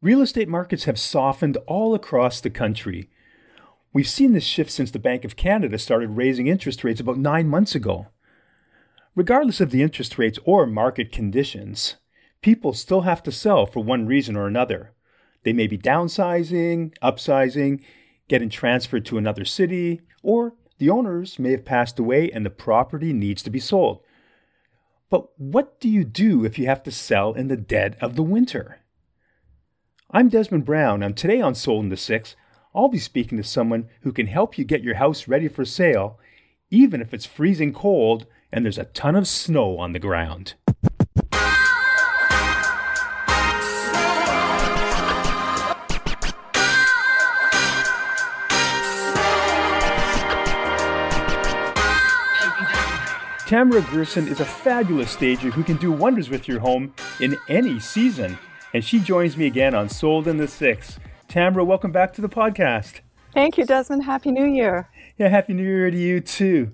Real estate markets have softened all across the country. We've seen this shift since the Bank of Canada started raising interest rates about nine months ago. Regardless of the interest rates or market conditions, people still have to sell for one reason or another. They may be downsizing, upsizing, getting transferred to another city, or the owners may have passed away and the property needs to be sold. But what do you do if you have to sell in the dead of the winter? I'm Desmond Brown, and today on Sold in the Six, I'll be speaking to someone who can help you get your house ready for sale, even if it's freezing cold and there's a ton of snow on the ground. Tamara Gerson is a fabulous stager who can do wonders with your home in any season and she joins me again on Sold in the Six. Tamara, welcome back to the podcast. Thank you, Desmond. Happy New Year. Yeah, Happy New Year to you too.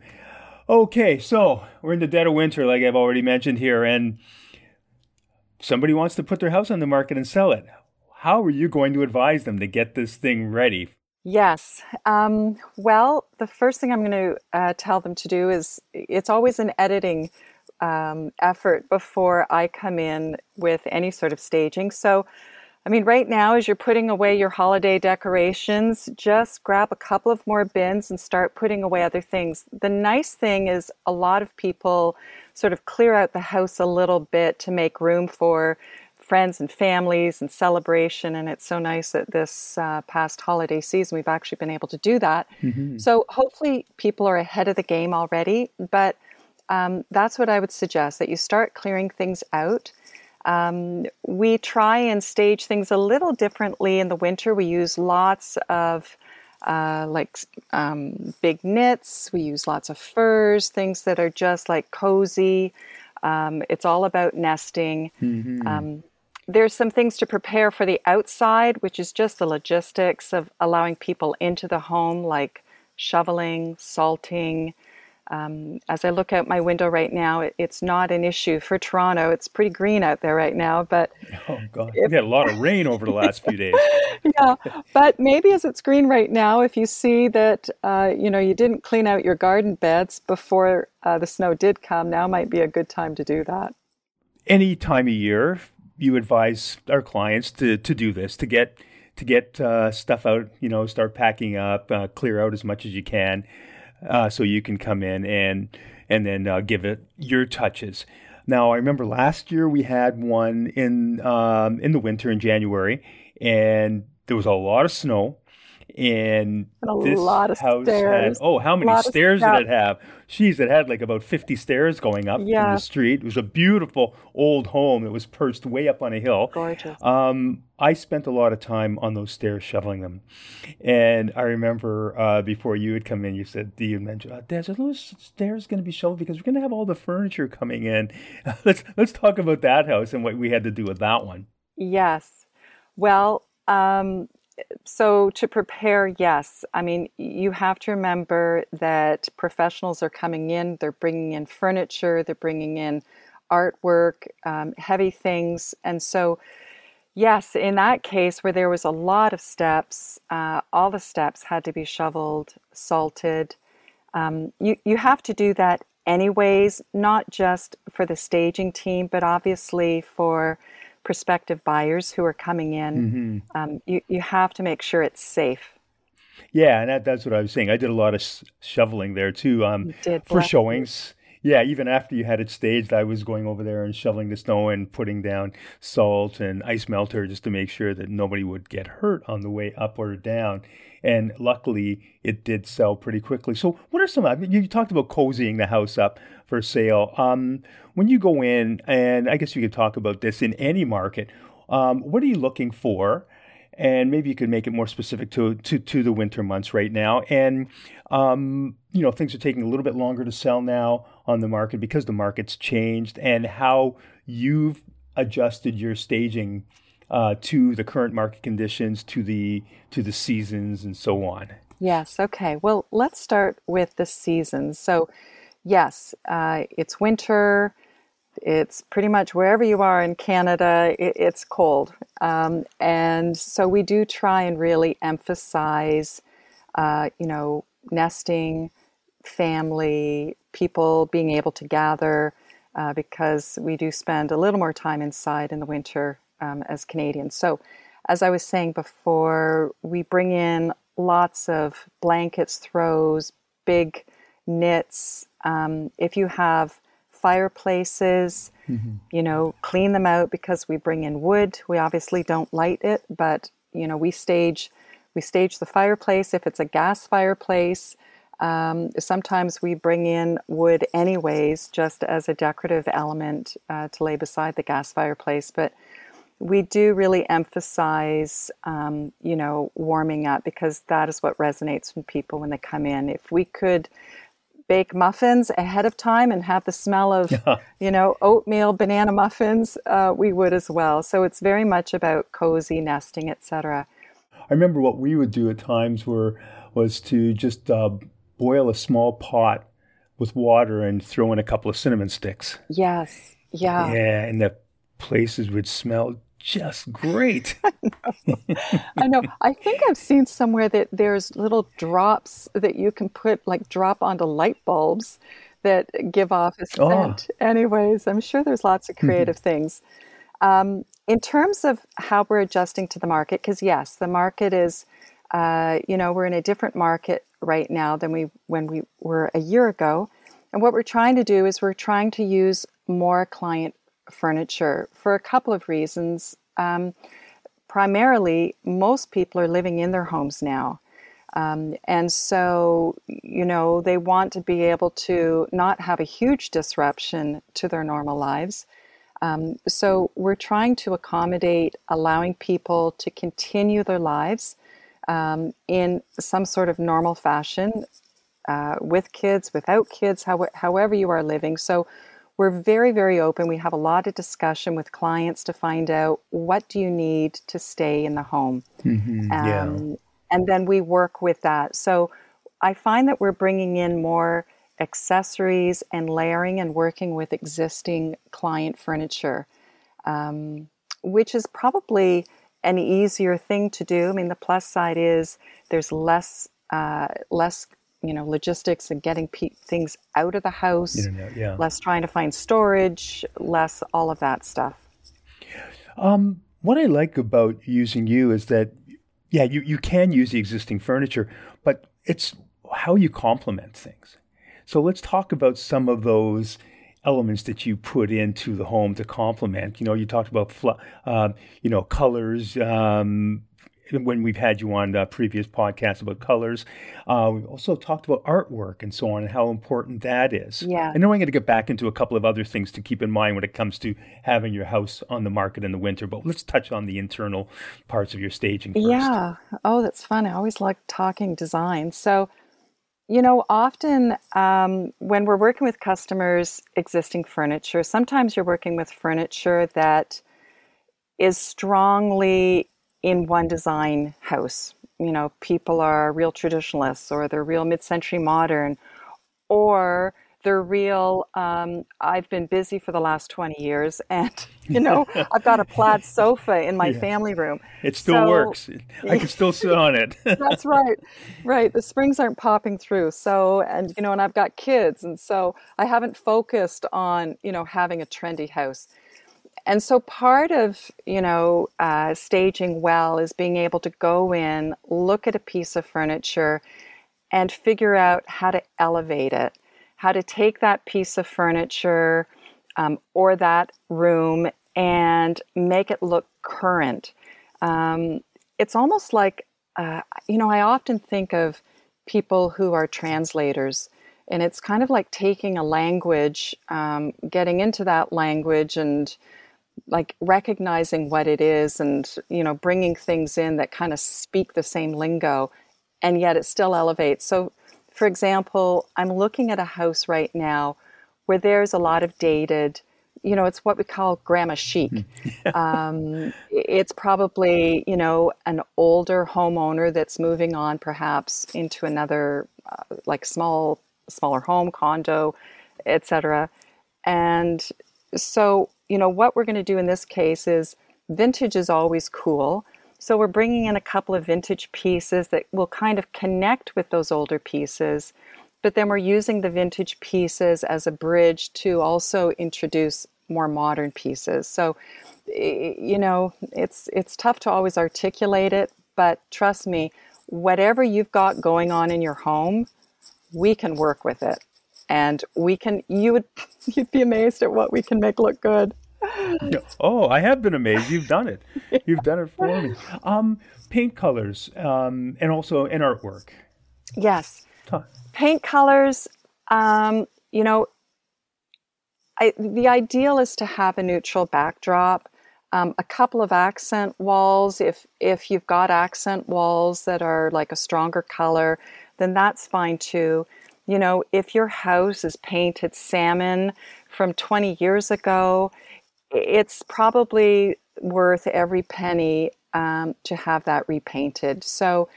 Okay, so we're in the dead of winter, like I've already mentioned here, and somebody wants to put their house on the market and sell it. How are you going to advise them to get this thing ready? Yes. Um, well, the first thing I'm going to uh, tell them to do is it's always an editing um, effort before I come in with any sort of staging. So, I mean, right now, as you're putting away your holiday decorations, just grab a couple of more bins and start putting away other things. The nice thing is, a lot of people sort of clear out the house a little bit to make room for friends and families and celebration. And it's so nice that this uh, past holiday season we've actually been able to do that. Mm-hmm. So, hopefully, people are ahead of the game already. But um, that's what I would suggest that you start clearing things out. Um, we try and stage things a little differently in the winter. We use lots of uh, like um, big knits, we use lots of furs, things that are just like cozy. Um, it's all about nesting. Mm-hmm. Um, there's some things to prepare for the outside, which is just the logistics of allowing people into the home, like shoveling, salting, um, as I look out my window right now, it, it's not an issue for Toronto. It's pretty green out there right now, but oh god, we had a lot of rain over the last few days. yeah, but maybe as it's green right now, if you see that uh, you know you didn't clean out your garden beds before uh, the snow did come, now might be a good time to do that. Any time of year, you advise our clients to to do this to get to get uh, stuff out. You know, start packing up, uh, clear out as much as you can uh, so you can come in and and then uh, give it your touches. Now, I remember last year we had one in um, in the winter in January, and there was a lot of snow and a this lot of house stairs. had oh how many stairs did it have? Jeez, it had like about 50 stairs going up yeah. from the street. It was a beautiful old home. It was perched way up on a hill. Gorgeous. Um, i spent a lot of time on those stairs shoveling them. And i remember uh, before you had come in you said "Do you mentioned uh, there's those stairs going to be shoveled because we're going to have all the furniture coming in. Let's let's talk about that house and what we had to do with that one. Yes. Well um, so to prepare, yes. I mean, you have to remember that professionals are coming in, they're bringing in furniture, they're bringing in artwork, um, heavy things. And so, yes, in that case where there was a lot of steps, uh, all the steps had to be shoveled, salted. Um, you, you have to do that anyways, not just for the staging team, but obviously for prospective buyers who are coming in, mm-hmm. um, you, you have to make sure it's safe. Yeah, and that, that's what I was saying. I did a lot of sh- shoveling there too um, for showings. Yeah, even after you had it staged, I was going over there and shoveling the snow and putting down salt and ice melter just to make sure that nobody would get hurt on the way up or down. And luckily, it did sell pretty quickly. So, what are some? I mean, you talked about cozying the house up for sale. Um, when you go in, and I guess you could talk about this in any market. Um, what are you looking for? and maybe you could make it more specific to to, to the winter months right now. And um, you know, things are taking a little bit longer to sell now on the market because the market's changed, and how you've adjusted your staging uh, to the current market conditions, to the to the seasons, and so on. Yes. Okay. Well, let's start with the seasons. So, yes, uh, it's winter. It's pretty much wherever you are in Canada, it, it's cold. Um, and so we do try and really emphasize, uh, you know, nesting, family, people being able to gather, uh, because we do spend a little more time inside in the winter um, as Canadians. So, as I was saying before, we bring in lots of blankets, throws, big knits. Um, if you have fireplaces, mm-hmm. you know, clean them out because we bring in wood. We obviously don't light it, but you know, we stage we stage the fireplace if it's a gas fireplace. Um, sometimes we bring in wood anyways, just as a decorative element uh, to lay beside the gas fireplace. But we do really emphasize, um, you know, warming up because that is what resonates with people when they come in. If we could bake muffins ahead of time and have the smell of, you know, oatmeal, banana muffins, uh, we would as well. So it's very much about cozy nesting, etc. I remember what we would do at times were was to just uh, boil a small pot with water and throw in a couple of cinnamon sticks. Yes. Yeah. Yeah, and the places would smell just great. I, know. I know. I think I've seen somewhere that there's little drops that you can put, like, drop onto light bulbs that give off a oh. scent. Oh. Anyways, I'm sure there's lots of creative things. Um, in terms of how we're adjusting to the market, because yes, the market is, uh, you know, we're in a different market right now than we when we were a year ago. And what we're trying to do is we're trying to use more client furniture for a couple of reasons. Um, primarily, most people are living in their homes now. Um, and so, you know, they want to be able to not have a huge disruption to their normal lives. Um, so, we're trying to accommodate allowing people to continue their lives um, in some sort of normal fashion uh, with kids, without kids, how, however you are living. So, we're very very open. We have a lot of discussion with clients to find out what do you need to stay in the home. Mm-hmm, um, yeah. and then we work with that. So i find that we're bringing in more accessories and layering and working with existing client furniture um, which is probably an easier thing to do. I mean the plus side is there's less uh, less you know logistics and getting pe- things out of the house Internet, yeah. less trying to find storage less all of that stuff um, what i like about using you is that yeah you, you can use the existing furniture but it's how you complement things so let's talk about some of those elements that you put into the home to complement. You know, you talked about, fl- uh, you know, colors, um, when we've had you on uh, previous podcasts about colors. Uh, we've also talked about artwork and so on and how important that is. Yeah. I know I'm going to get back into a couple of other things to keep in mind when it comes to having your house on the market in the winter, but let's touch on the internal parts of your staging first. Yeah. Oh, that's fun. I always like talking design. So, you know, often um, when we're working with customers' existing furniture, sometimes you're working with furniture that is strongly in one design house. You know, people are real traditionalists or they're real mid century modern or they're real. Um, I've been busy for the last 20 years and, you know, I've got a plaid sofa in my yeah. family room. It still so, works. I can still sit on it. that's right. Right. The springs aren't popping through. So, and, you know, and I've got kids. And so I haven't focused on, you know, having a trendy house. And so part of, you know, uh, staging well is being able to go in, look at a piece of furniture, and figure out how to elevate it, how to take that piece of furniture um, or that room and make it look current. Um, it's almost like, uh, you know, I often think of people who are translators. And it's kind of like taking a language, um, getting into that language and like recognizing what it is and you know bringing things in that kind of speak the same lingo and yet it still elevates. So for example i'm looking at a house right now where there's a lot of dated you know it's what we call grandma chic. Um, it's probably you know an older homeowner that's moving on perhaps into another uh, like small smaller home condo etc and so, you know, what we're going to do in this case is vintage is always cool. So we're bringing in a couple of vintage pieces that will kind of connect with those older pieces. But then we're using the vintage pieces as a bridge to also introduce more modern pieces. So, you know, it's it's tough to always articulate it, but trust me, whatever you've got going on in your home, we can work with it. And we can you would you'd be amazed at what we can make look good. Oh, I have been amazed. You've done it. You've done it for me. Um, paint colors um, and also in artwork. Yes. Paint colors, um, you know, I, the ideal is to have a neutral backdrop, um, a couple of accent walls. If if you've got accent walls that are like a stronger color, then that's fine too. You know, if your house is painted salmon from 20 years ago, it's probably worth every penny um, to have that repainted. So,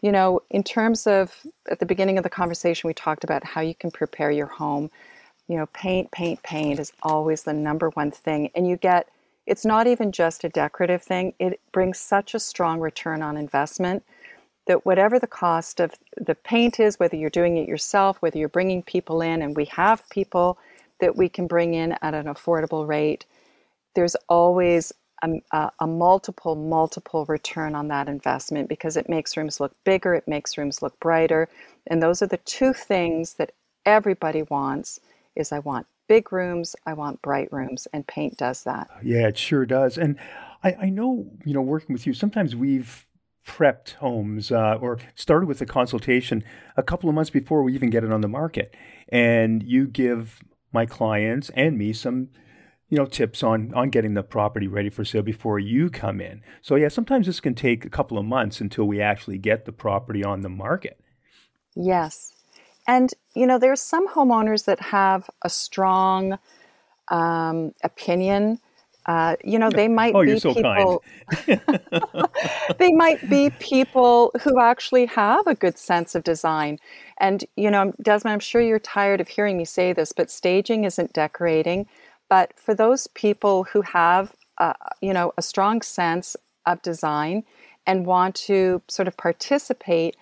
you know, in terms of at the beginning of the conversation, we talked about how you can prepare your home you know, paint, paint, paint is always the number one thing. And you get, it's not even just a decorative thing, it brings such a strong return on investment that whatever the cost of the paint is, whether you're doing it yourself, whether you're bringing people in, and we have people that we can bring in at an affordable rate, there's always a, a, multiple, multiple return on that investment because it makes rooms look bigger, it makes rooms look brighter. And those are the two things that everybody wants is I want big rooms, I want bright rooms, and paint does that. Yeah, it sure does. And I, I know, you know, working with you, sometimes we've prepped homes uh, or started with a consultation a couple of months before we even get it on the market. And you give my clients and me some you know tips on on getting the property ready for sale before you come in. So yeah, sometimes this can take a couple of months until we actually get the property on the market. Yes. And, you know, there's some homeowners that have a strong um, opinion. Uh, you know, they might oh, be so people. they might be people who actually have a good sense of design. And you know, Desmond, I'm sure you're tired of hearing me say this, but staging isn't decorating. But for those people who have, uh, you know, a strong sense of design and want to sort of participate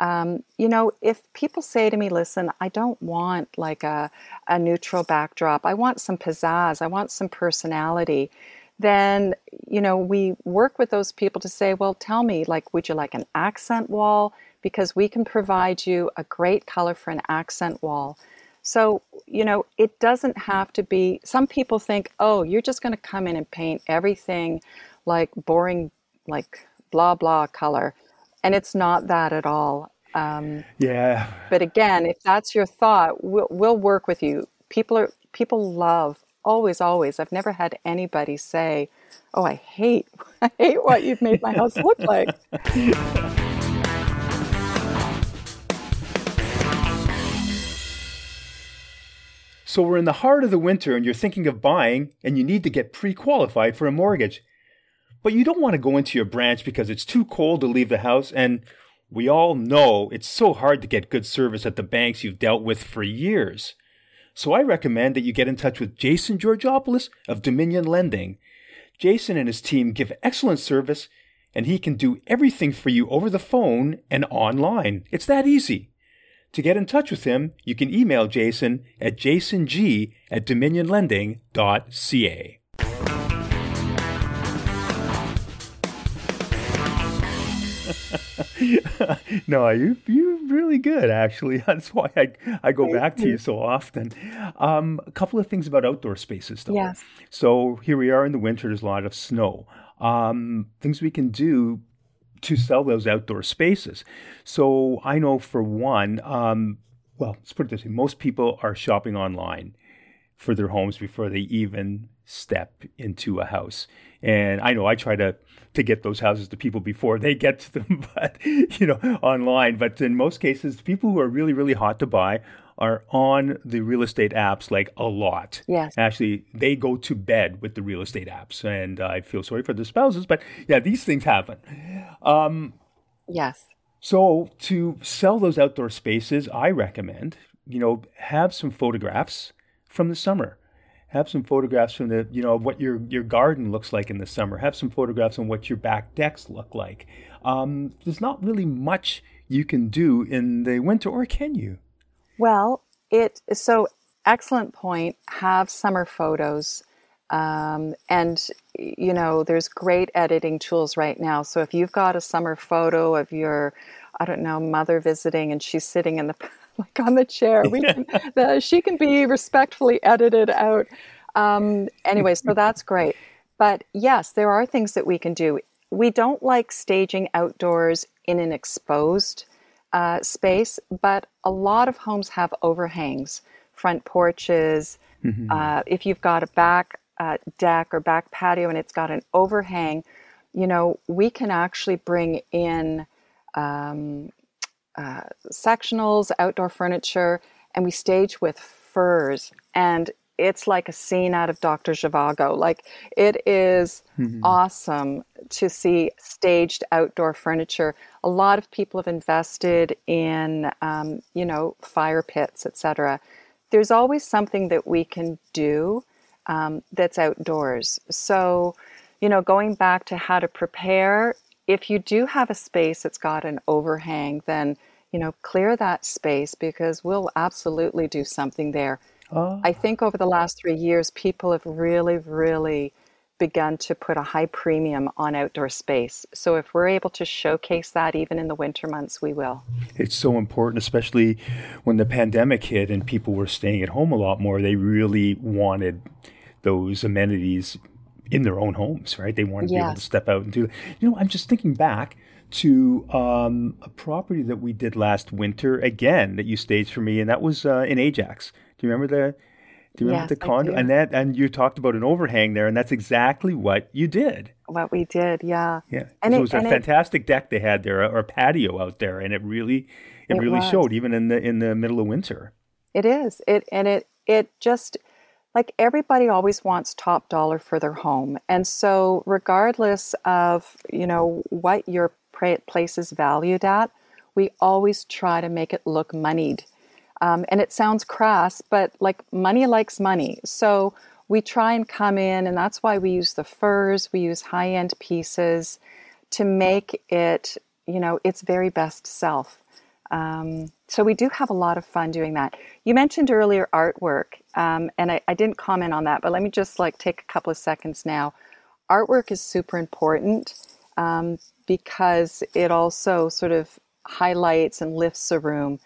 um, you know, if people say to me, listen, I don't want like a, a neutral backdrop, I want some pizzazz, I want some personality, then, you know, we work with those people to say, well, tell me, like, would you like an accent wall? Because we can provide you a great color for an accent wall. So, you know, it doesn't have to be, some people think, oh, you're just going to come in and paint everything like boring, like blah, blah color and it's not that at all. Um, yeah. But again, if that's your thought, we'll, we'll work with you. People are people love always, always. I've never had anybody say, "Oh, I hate, I hate what you've made my house look like." So we're in the heart of the winter and you're thinking of buying and you need to get pre qualified for a mortgage. But you don't want to go into your branch because it's too cold to leave the house, and we all know it's so hard to get good service at the banks you've dealt with for years. So I recommend that you get in touch with Jason Georgopoulos of Dominion Lending. Jason and his team give excellent service, and he can do everything for you over the phone and online. It's that easy. To get in touch with him, you can email Jason at jasong at dominionlending.ca. no, you you're really good actually. That's why I I go back to you so often. Um, a couple of things about outdoor spaces though. Yes. So here we are in the winter. There's a lot of snow. Um, things we can do to sell those outdoor spaces. So I know for one, um, well, let's put it this way: most people are shopping online for their homes before they even step into a house. And I know I try to to get those houses to people before they get to them, but you know, online. But in most cases, people who are really, really hot to buy are on the real estate apps like a lot. Yes. Actually, they go to bed with the real estate apps, and I feel sorry for the spouses, but yeah, these things happen. Um, yes. So to sell those outdoor spaces, I recommend you know have some photographs from the summer have some photographs from the you know what your your garden looks like in the summer. Have some photographs on what your back decks look like. Um, there's not really much you can do in the winter or can you? Well it so excellent point. Have summer photos. Um, and you know there's great editing tools right now. So if you've got a summer photo of your i don't know mother visiting and she's sitting in the like on the chair. We can, the, she can be respectfully edited out. Um, anyway, so that's great. But yes, there are things that we can do. We don't like staging outdoors in an exposed uh, space, but a lot of homes have overhangs, front porches. Mm-hmm. Uh, if you've got a back uh, deck or back patio and it's got an overhang, you know, we can actually bring in um, uh, sectionals, outdoor furniture, and we stage with furs. And it's like a scene out of Dr. Zhivago. Like it is mm-hmm. awesome to see staged outdoor furniture. A lot of people have invested in, um, you know, fire pits, etc. There's always something that we can do um, that's outdoors. So, you know, going back to how to prepare, if you do have a space that's got an overhang, then you know clear that space because we'll absolutely do something there. Oh. I think over the last three years, people have really, really begun to put a high premium on outdoor space. So if we're able to showcase that even in the winter months, we will. It's so important, especially when the pandemic hit and people were staying at home a lot more. They really wanted those amenities in their own homes, right? They want to be able to step out and do. You know, I'm just thinking back to um, a property that we did last winter again that you staged for me, and that was uh, in Ajax. Do you remember the? Do you remember yes, the condo? And that and you talked about an overhang there, and that's exactly what you did. What we did, yeah. Yeah, and it, it was a fantastic it, deck they had there, or patio out there, and it really, it, it really was. showed even in the in the middle of winter. It is. It and it it just like everybody always wants top dollar for their home. And so regardless of, you know, what your place is valued at, we always try to make it look moneyed. Um, and it sounds crass, but like money likes money. So we try and come in, and that's why we use the furs, we use high end pieces to make it, you know, its very best self. Um, so we do have a lot of fun doing that. You mentioned earlier artwork, um, and I, I, didn't comment on that, but let me just like take a couple of seconds now. Artwork is super important um, because it also sort of highlights and lifts a room.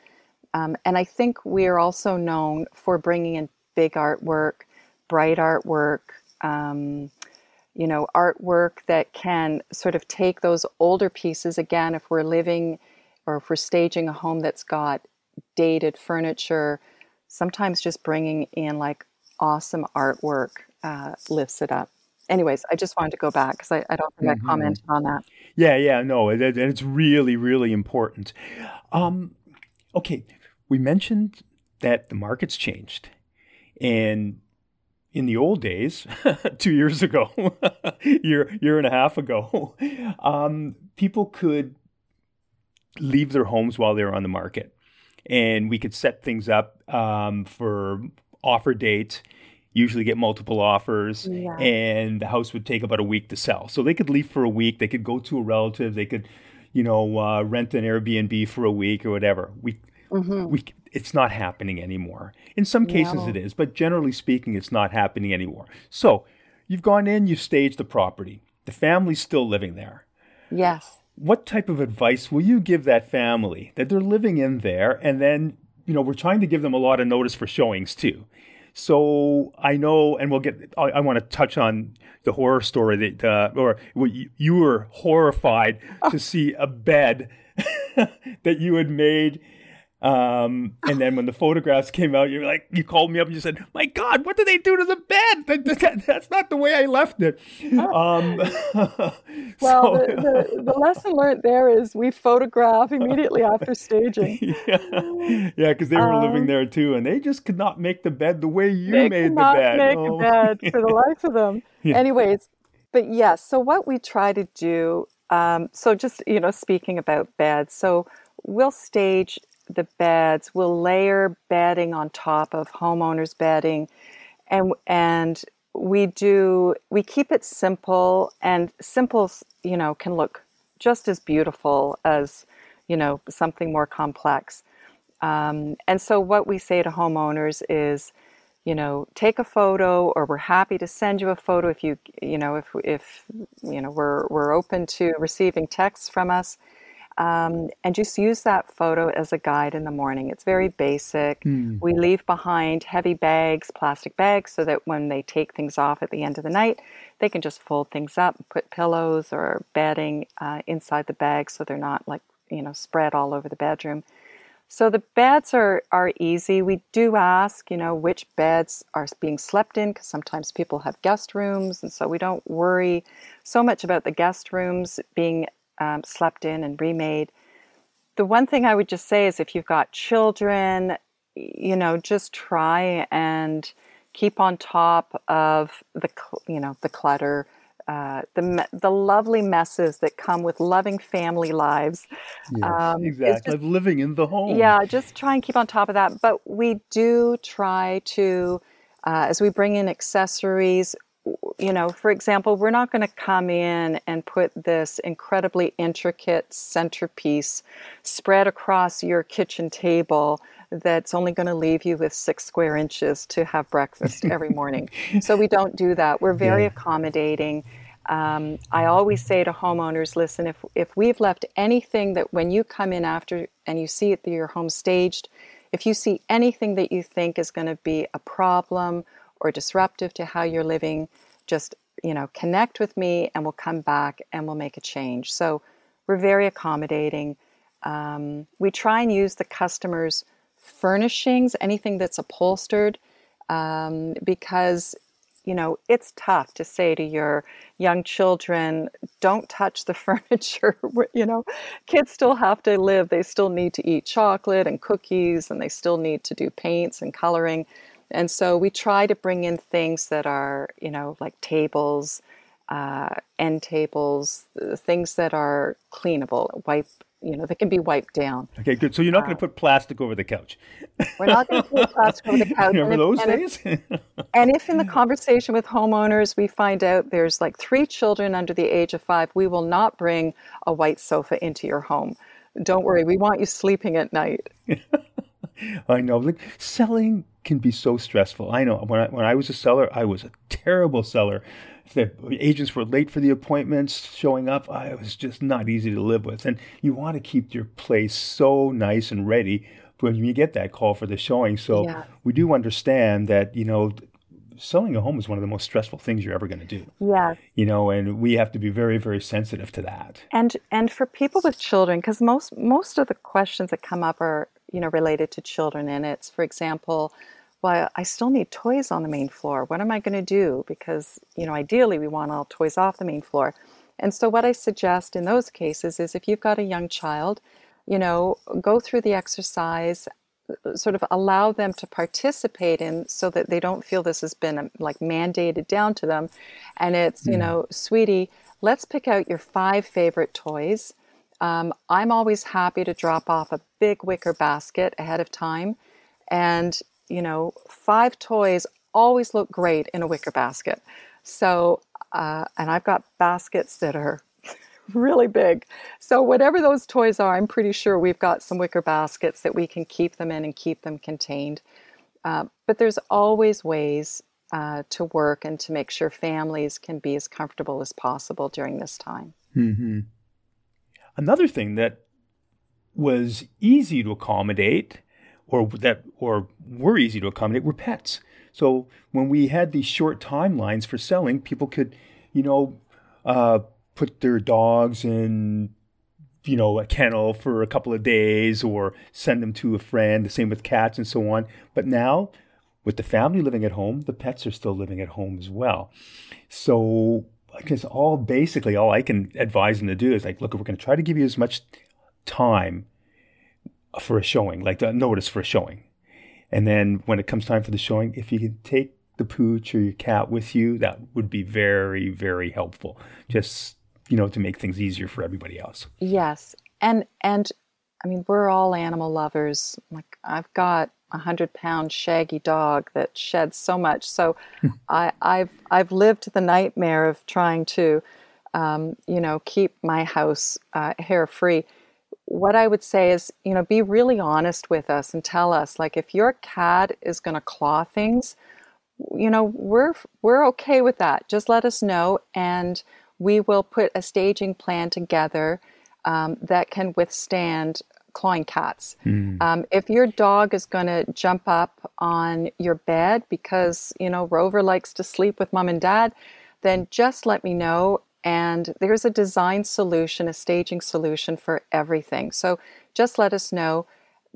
Um, and I think we are also known for bringing in big artwork, bright artwork, um, you know, artwork that can sort of take those older pieces. Again, if we're living or if we're staging a home that's got dated furniture, sometimes just bringing in like awesome artwork uh, lifts it up. Anyways, I just wanted to go back because I, I, don't think mm-hmm. I commented on that. Yeah, yeah, no, and it's really, really important. Um, okay, we mentioned that the market's changed, and in the old days, two years ago, year year and a half ago, um, people could leave their homes while they were on the market, and we could set things up um, for offer dates, usually get multiple offers yeah. and the house would take about a week to sell. So they could leave for a week they could go to a relative they could you know uh, rent an airbnb for a week or whatever. We mm-hmm. we it's not happening anymore. In some cases no. it is but generally speaking it's not happening anymore. So you've gone in you've staged the property. The family's still living there. Yes what type of advice will you give that family that they're living in there and then you know we're trying to give them a lot of notice for showings too so I know, and we'll get. I, I want to touch on the horror story that, uh, or you, you were horrified to see a bed that you had made um, and then when the photographs came out, you're like, you called me up and you said, "My God, what did they do to the bed? That, that, that's not the way I left it." Um, well, so, the, the, the, lesson learned there is we photograph immediately after staging. Yeah, yeah, because they were um, living there too, and they just could not make the bed the way you made the bed. Make oh. a bed for the life of them. Yeah. Anyways, but yes. So what we try to do. Um, so just you know, speaking about beds, so we'll stage the beds. We'll layer bedding on top of homeowners' bedding. and and we do we keep it simple and simple you know can look just as beautiful as you know something more complex um, and so what we say to homeowners is you know take a photo or we're happy to send you a photo if you you know if if you know we're we're open to receiving texts from us um, and just use that photo as a guide in the morning. It's very basic. Mm. We leave behind heavy bags, plastic bags, so that when they take things off at the end of the night, they can just fold things up, put pillows or bedding uh, inside the bag so they're not like, you know, spread all over the bedroom. So the beds are, are easy. We do ask, you know, which beds are being slept in because sometimes people have guest rooms, and so we don't worry so much about the guest rooms being um, slept in and remade. The one thing I would just say is if you've got children, you know, just try and keep on top of the you know the clutter, uh, the the lovely messes that come with loving family lives. Yes, um, exactly, just, living in the home. Yeah, just try and keep on top of that. But we do try to, uh, as we bring in accessories, you know, for example, we're not going to come in and put this incredibly intricate centerpiece spread across your kitchen table that's only going to leave you with six square inches to have breakfast every morning. so we don't do that. We're very yeah. accommodating. Um, I always say to homeowners, listen, if if we've left anything that when you come in after and you see it your home staged, if you see anything that you think is going to be a problem or disruptive to how you're living, just you know connect with me and we'll come back and we'll make a change. So we're very accommodating. Um, we try and use the customers' furnishings, anything that's upholstered, um, because you know it's tough to say to your young children don't touch the furniture you know kids still have to live they still need to eat chocolate and cookies and they still need to do paints and coloring and so we try to bring in things that are, you know, like tables, uh, end tables, things that are cleanable, wipe, you know, that can be wiped down. Okay, good. So you're not uh, going to put plastic over the couch. We're not going to put plastic over the couch. Remember those and days? If, and if in the conversation with homeowners we find out there's like three children under the age of five, we will not bring a white sofa into your home. Don't worry, we want you sleeping at night. I know. Like selling can be so stressful. I know. When I, when I was a seller, I was a terrible seller. If the agents were late for the appointments, showing up, I was just not easy to live with. And you want to keep your place so nice and ready when you get that call for the showing. So yeah. we do understand that you know selling a home is one of the most stressful things you're ever going to do. Yeah. You know, and we have to be very, very sensitive to that. And and for people with children, because most most of the questions that come up are you know related to children, and it's for example, well, I still need toys on the main floor. What am I going to do? Because you know, ideally, we want all toys off the main floor. And so, what I suggest in those cases is if you've got a young child, you know, go through the exercise sort of allow them to participate in so that they don't feel this has been um, like mandated down to them and it's you know sweetie let's pick out your five favorite toys um, i'm always happy to drop off a big wicker basket ahead of time and you know five toys always look great in a wicker basket so uh, and i've got baskets that are really big. So, whatever those toys are, I'm pretty sure we've got some wicker baskets that we can keep them in and keep them contained. Uh, but there's always ways uh, to work and to make sure families can be as comfortable as possible during this time. Mm-hmm. Another thing that was easy to accommodate, or that or were easy to accommodate, were pets. So when we had these short timelines for selling, people could, you know, uh, put their dogs in you know a kennel for a couple of days or send them to a friend the same with cats and so on but now with the family living at home the pets are still living at home as well so i guess all basically all i can advise them to do is like look we're going to try to give you as much time for a showing like the notice for a showing and then when it comes time for the showing if you can take the pooch or your cat with you that would be very very helpful just you know, to make things easier for everybody else. Yes. And and I mean, we're all animal lovers. Like I've got a hundred pound shaggy dog that sheds so much. So I, have I've lived the nightmare of trying to, um, you know, keep my house uh, hair free. What I would say is, you know, be really honest with us and tell us, like, if your cat is going to claw things, you know, we're we're okay with that. Just let us know, and we will put a staging plan together um, that can withstand clawing cats. Mm. Um, if your dog is going to jump up on your bed because, you know, Rover likes to sleep with mom and dad, then just let me know. And there's a design solution, a staging solution for everything. So just let us know.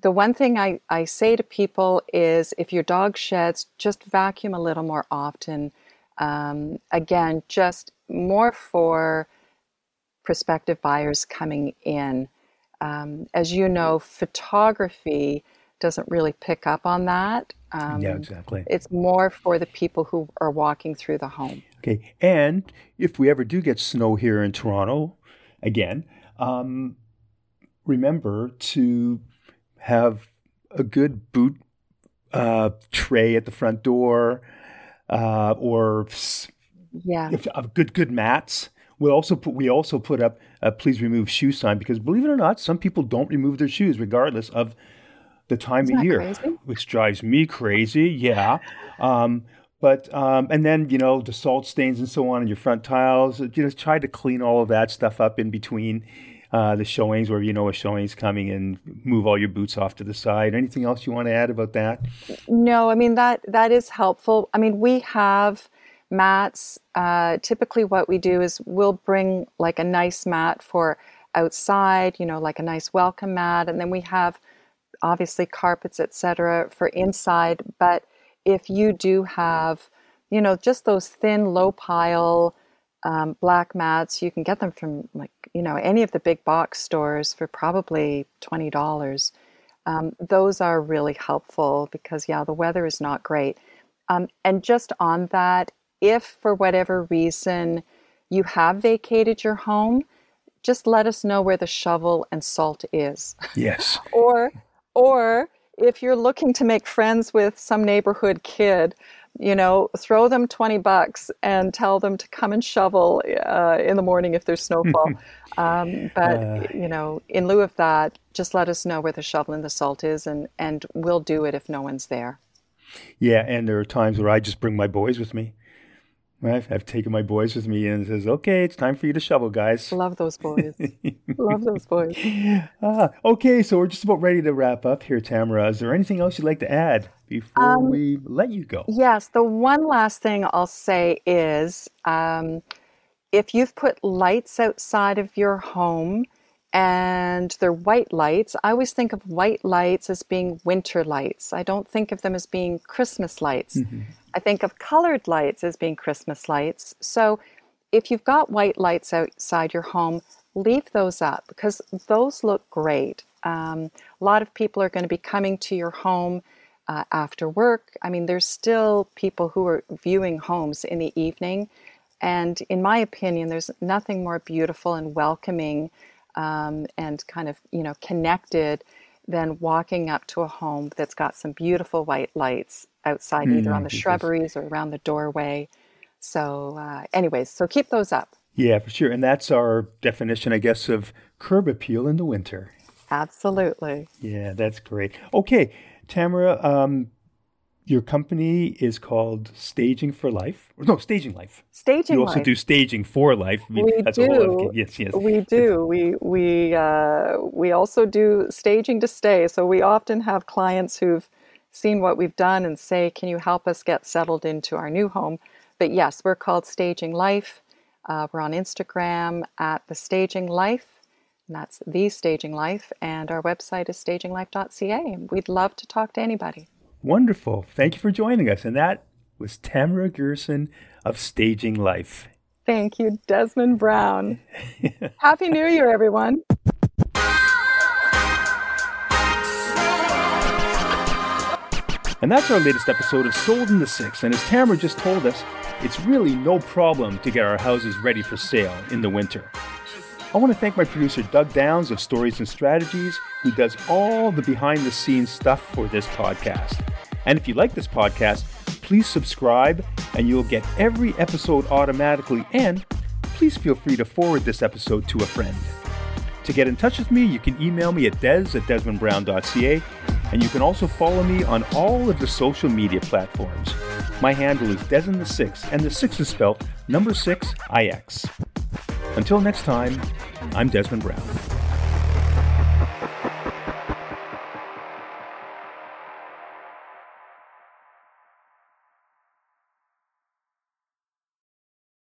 The one thing I, I say to people is if your dog sheds, just vacuum a little more often. Um, again, just more for prospective buyers coming in. Um, as you know, photography doesn't really pick up on that. Um, yeah, exactly. It's more for the people who are walking through the home. Okay, and if we ever do get snow here in Toronto, again, um, remember to have a good boot uh, tray at the front door, uh, or yeah, if, uh, good good mats we also put we also put up a please remove shoe sign because believe it or not, some people don't remove their shoes regardless of the time Isn't of year, crazy? which drives me crazy. Yeah. Um, but um, and then you know the salt stains and so on in your front tiles. You know, try to clean all of that stuff up in between uh, the showings, where you know a showing's coming, and move all your boots off to the side. Anything else you want to add about that? No, I mean that that is helpful. I mean we have mats. Uh, typically, what we do is we'll bring like a nice mat for outside, you know, like a nice welcome mat, and then we have obviously carpets, etc., for inside. But if you do have, you know, just those thin, low pile um, black mats, you can get them from like you know any of the big box stores for probably twenty dollars. Um, those are really helpful because yeah, the weather is not great. Um, and just on that, if for whatever reason you have vacated your home, just let us know where the shovel and salt is. Yes. or or if you're looking to make friends with some neighborhood kid, you know, throw them 20 bucks and tell them to come and shovel uh, in the morning if there's snowfall. um, but, uh, you know, in lieu of that, just let us know where the shovel and the salt is, and, and we'll do it if no one's there. Yeah, and there are times where I just bring my boys with me. I've, I've taken my boys with me and says, "Okay, it's time for you to shovel, guys." Love those boys. Love those boys. Ah, okay, so we're just about ready to wrap up here, Tamara. Is there anything else you'd like to add before um, we let you go? Yes, the one last thing I'll say is, um, if you've put lights outside of your home and they're white lights. I always think of white lights as being winter lights. I don't think of them as being Christmas lights. Mm-hmm. I think of colored lights as being Christmas lights. So if you've got white lights outside your home, leave those up because those look great. Um, a lot of people are going to be coming to your home uh, after work. I mean, there's still people who are viewing homes in the evening. And in my opinion, there's nothing more beautiful and welcoming um, and kind of, you know, connected than walking up to a home that's got some beautiful white lights outside, mm, either on the shrubberies or around the doorway. So, uh, anyways, so keep those up. Yeah, for sure. And that's our definition, I guess, of curb appeal in the winter. Absolutely. Yeah, that's great. Okay, Tamara, um, your company is called Staging for Life. No, Staging Life. Staging. You also life. do Staging for Life. I mean, we do. yes, yes. We do. We we uh, we also do staging to stay. So we often have clients who've seen what we've done and say, "Can you help us get settled into our new home?" But yes, we're called Staging Life. Uh, we're on Instagram at the Staging Life. And that's the Staging Life, and our website is staginglife.ca. We'd love to talk to anybody. Wonderful. Thank you for joining us. And that was Tamara Gerson of Staging Life. Thank you, Desmond Brown. Happy New Year, everyone. And that's our latest episode of Sold in the Six. And as Tamara just told us, it's really no problem to get our houses ready for sale in the winter. I want to thank my producer Doug Downs of Stories and Strategies, who does all the behind the scenes stuff for this podcast. And if you like this podcast, please subscribe and you'll get every episode automatically. And please feel free to forward this episode to a friend. To get in touch with me, you can email me at des at desmondbrown.ca, and you can also follow me on all of the social media platforms. My handle is Desmond the Six, and the six is spelled number six IX. Until next time, I'm Desmond Brown.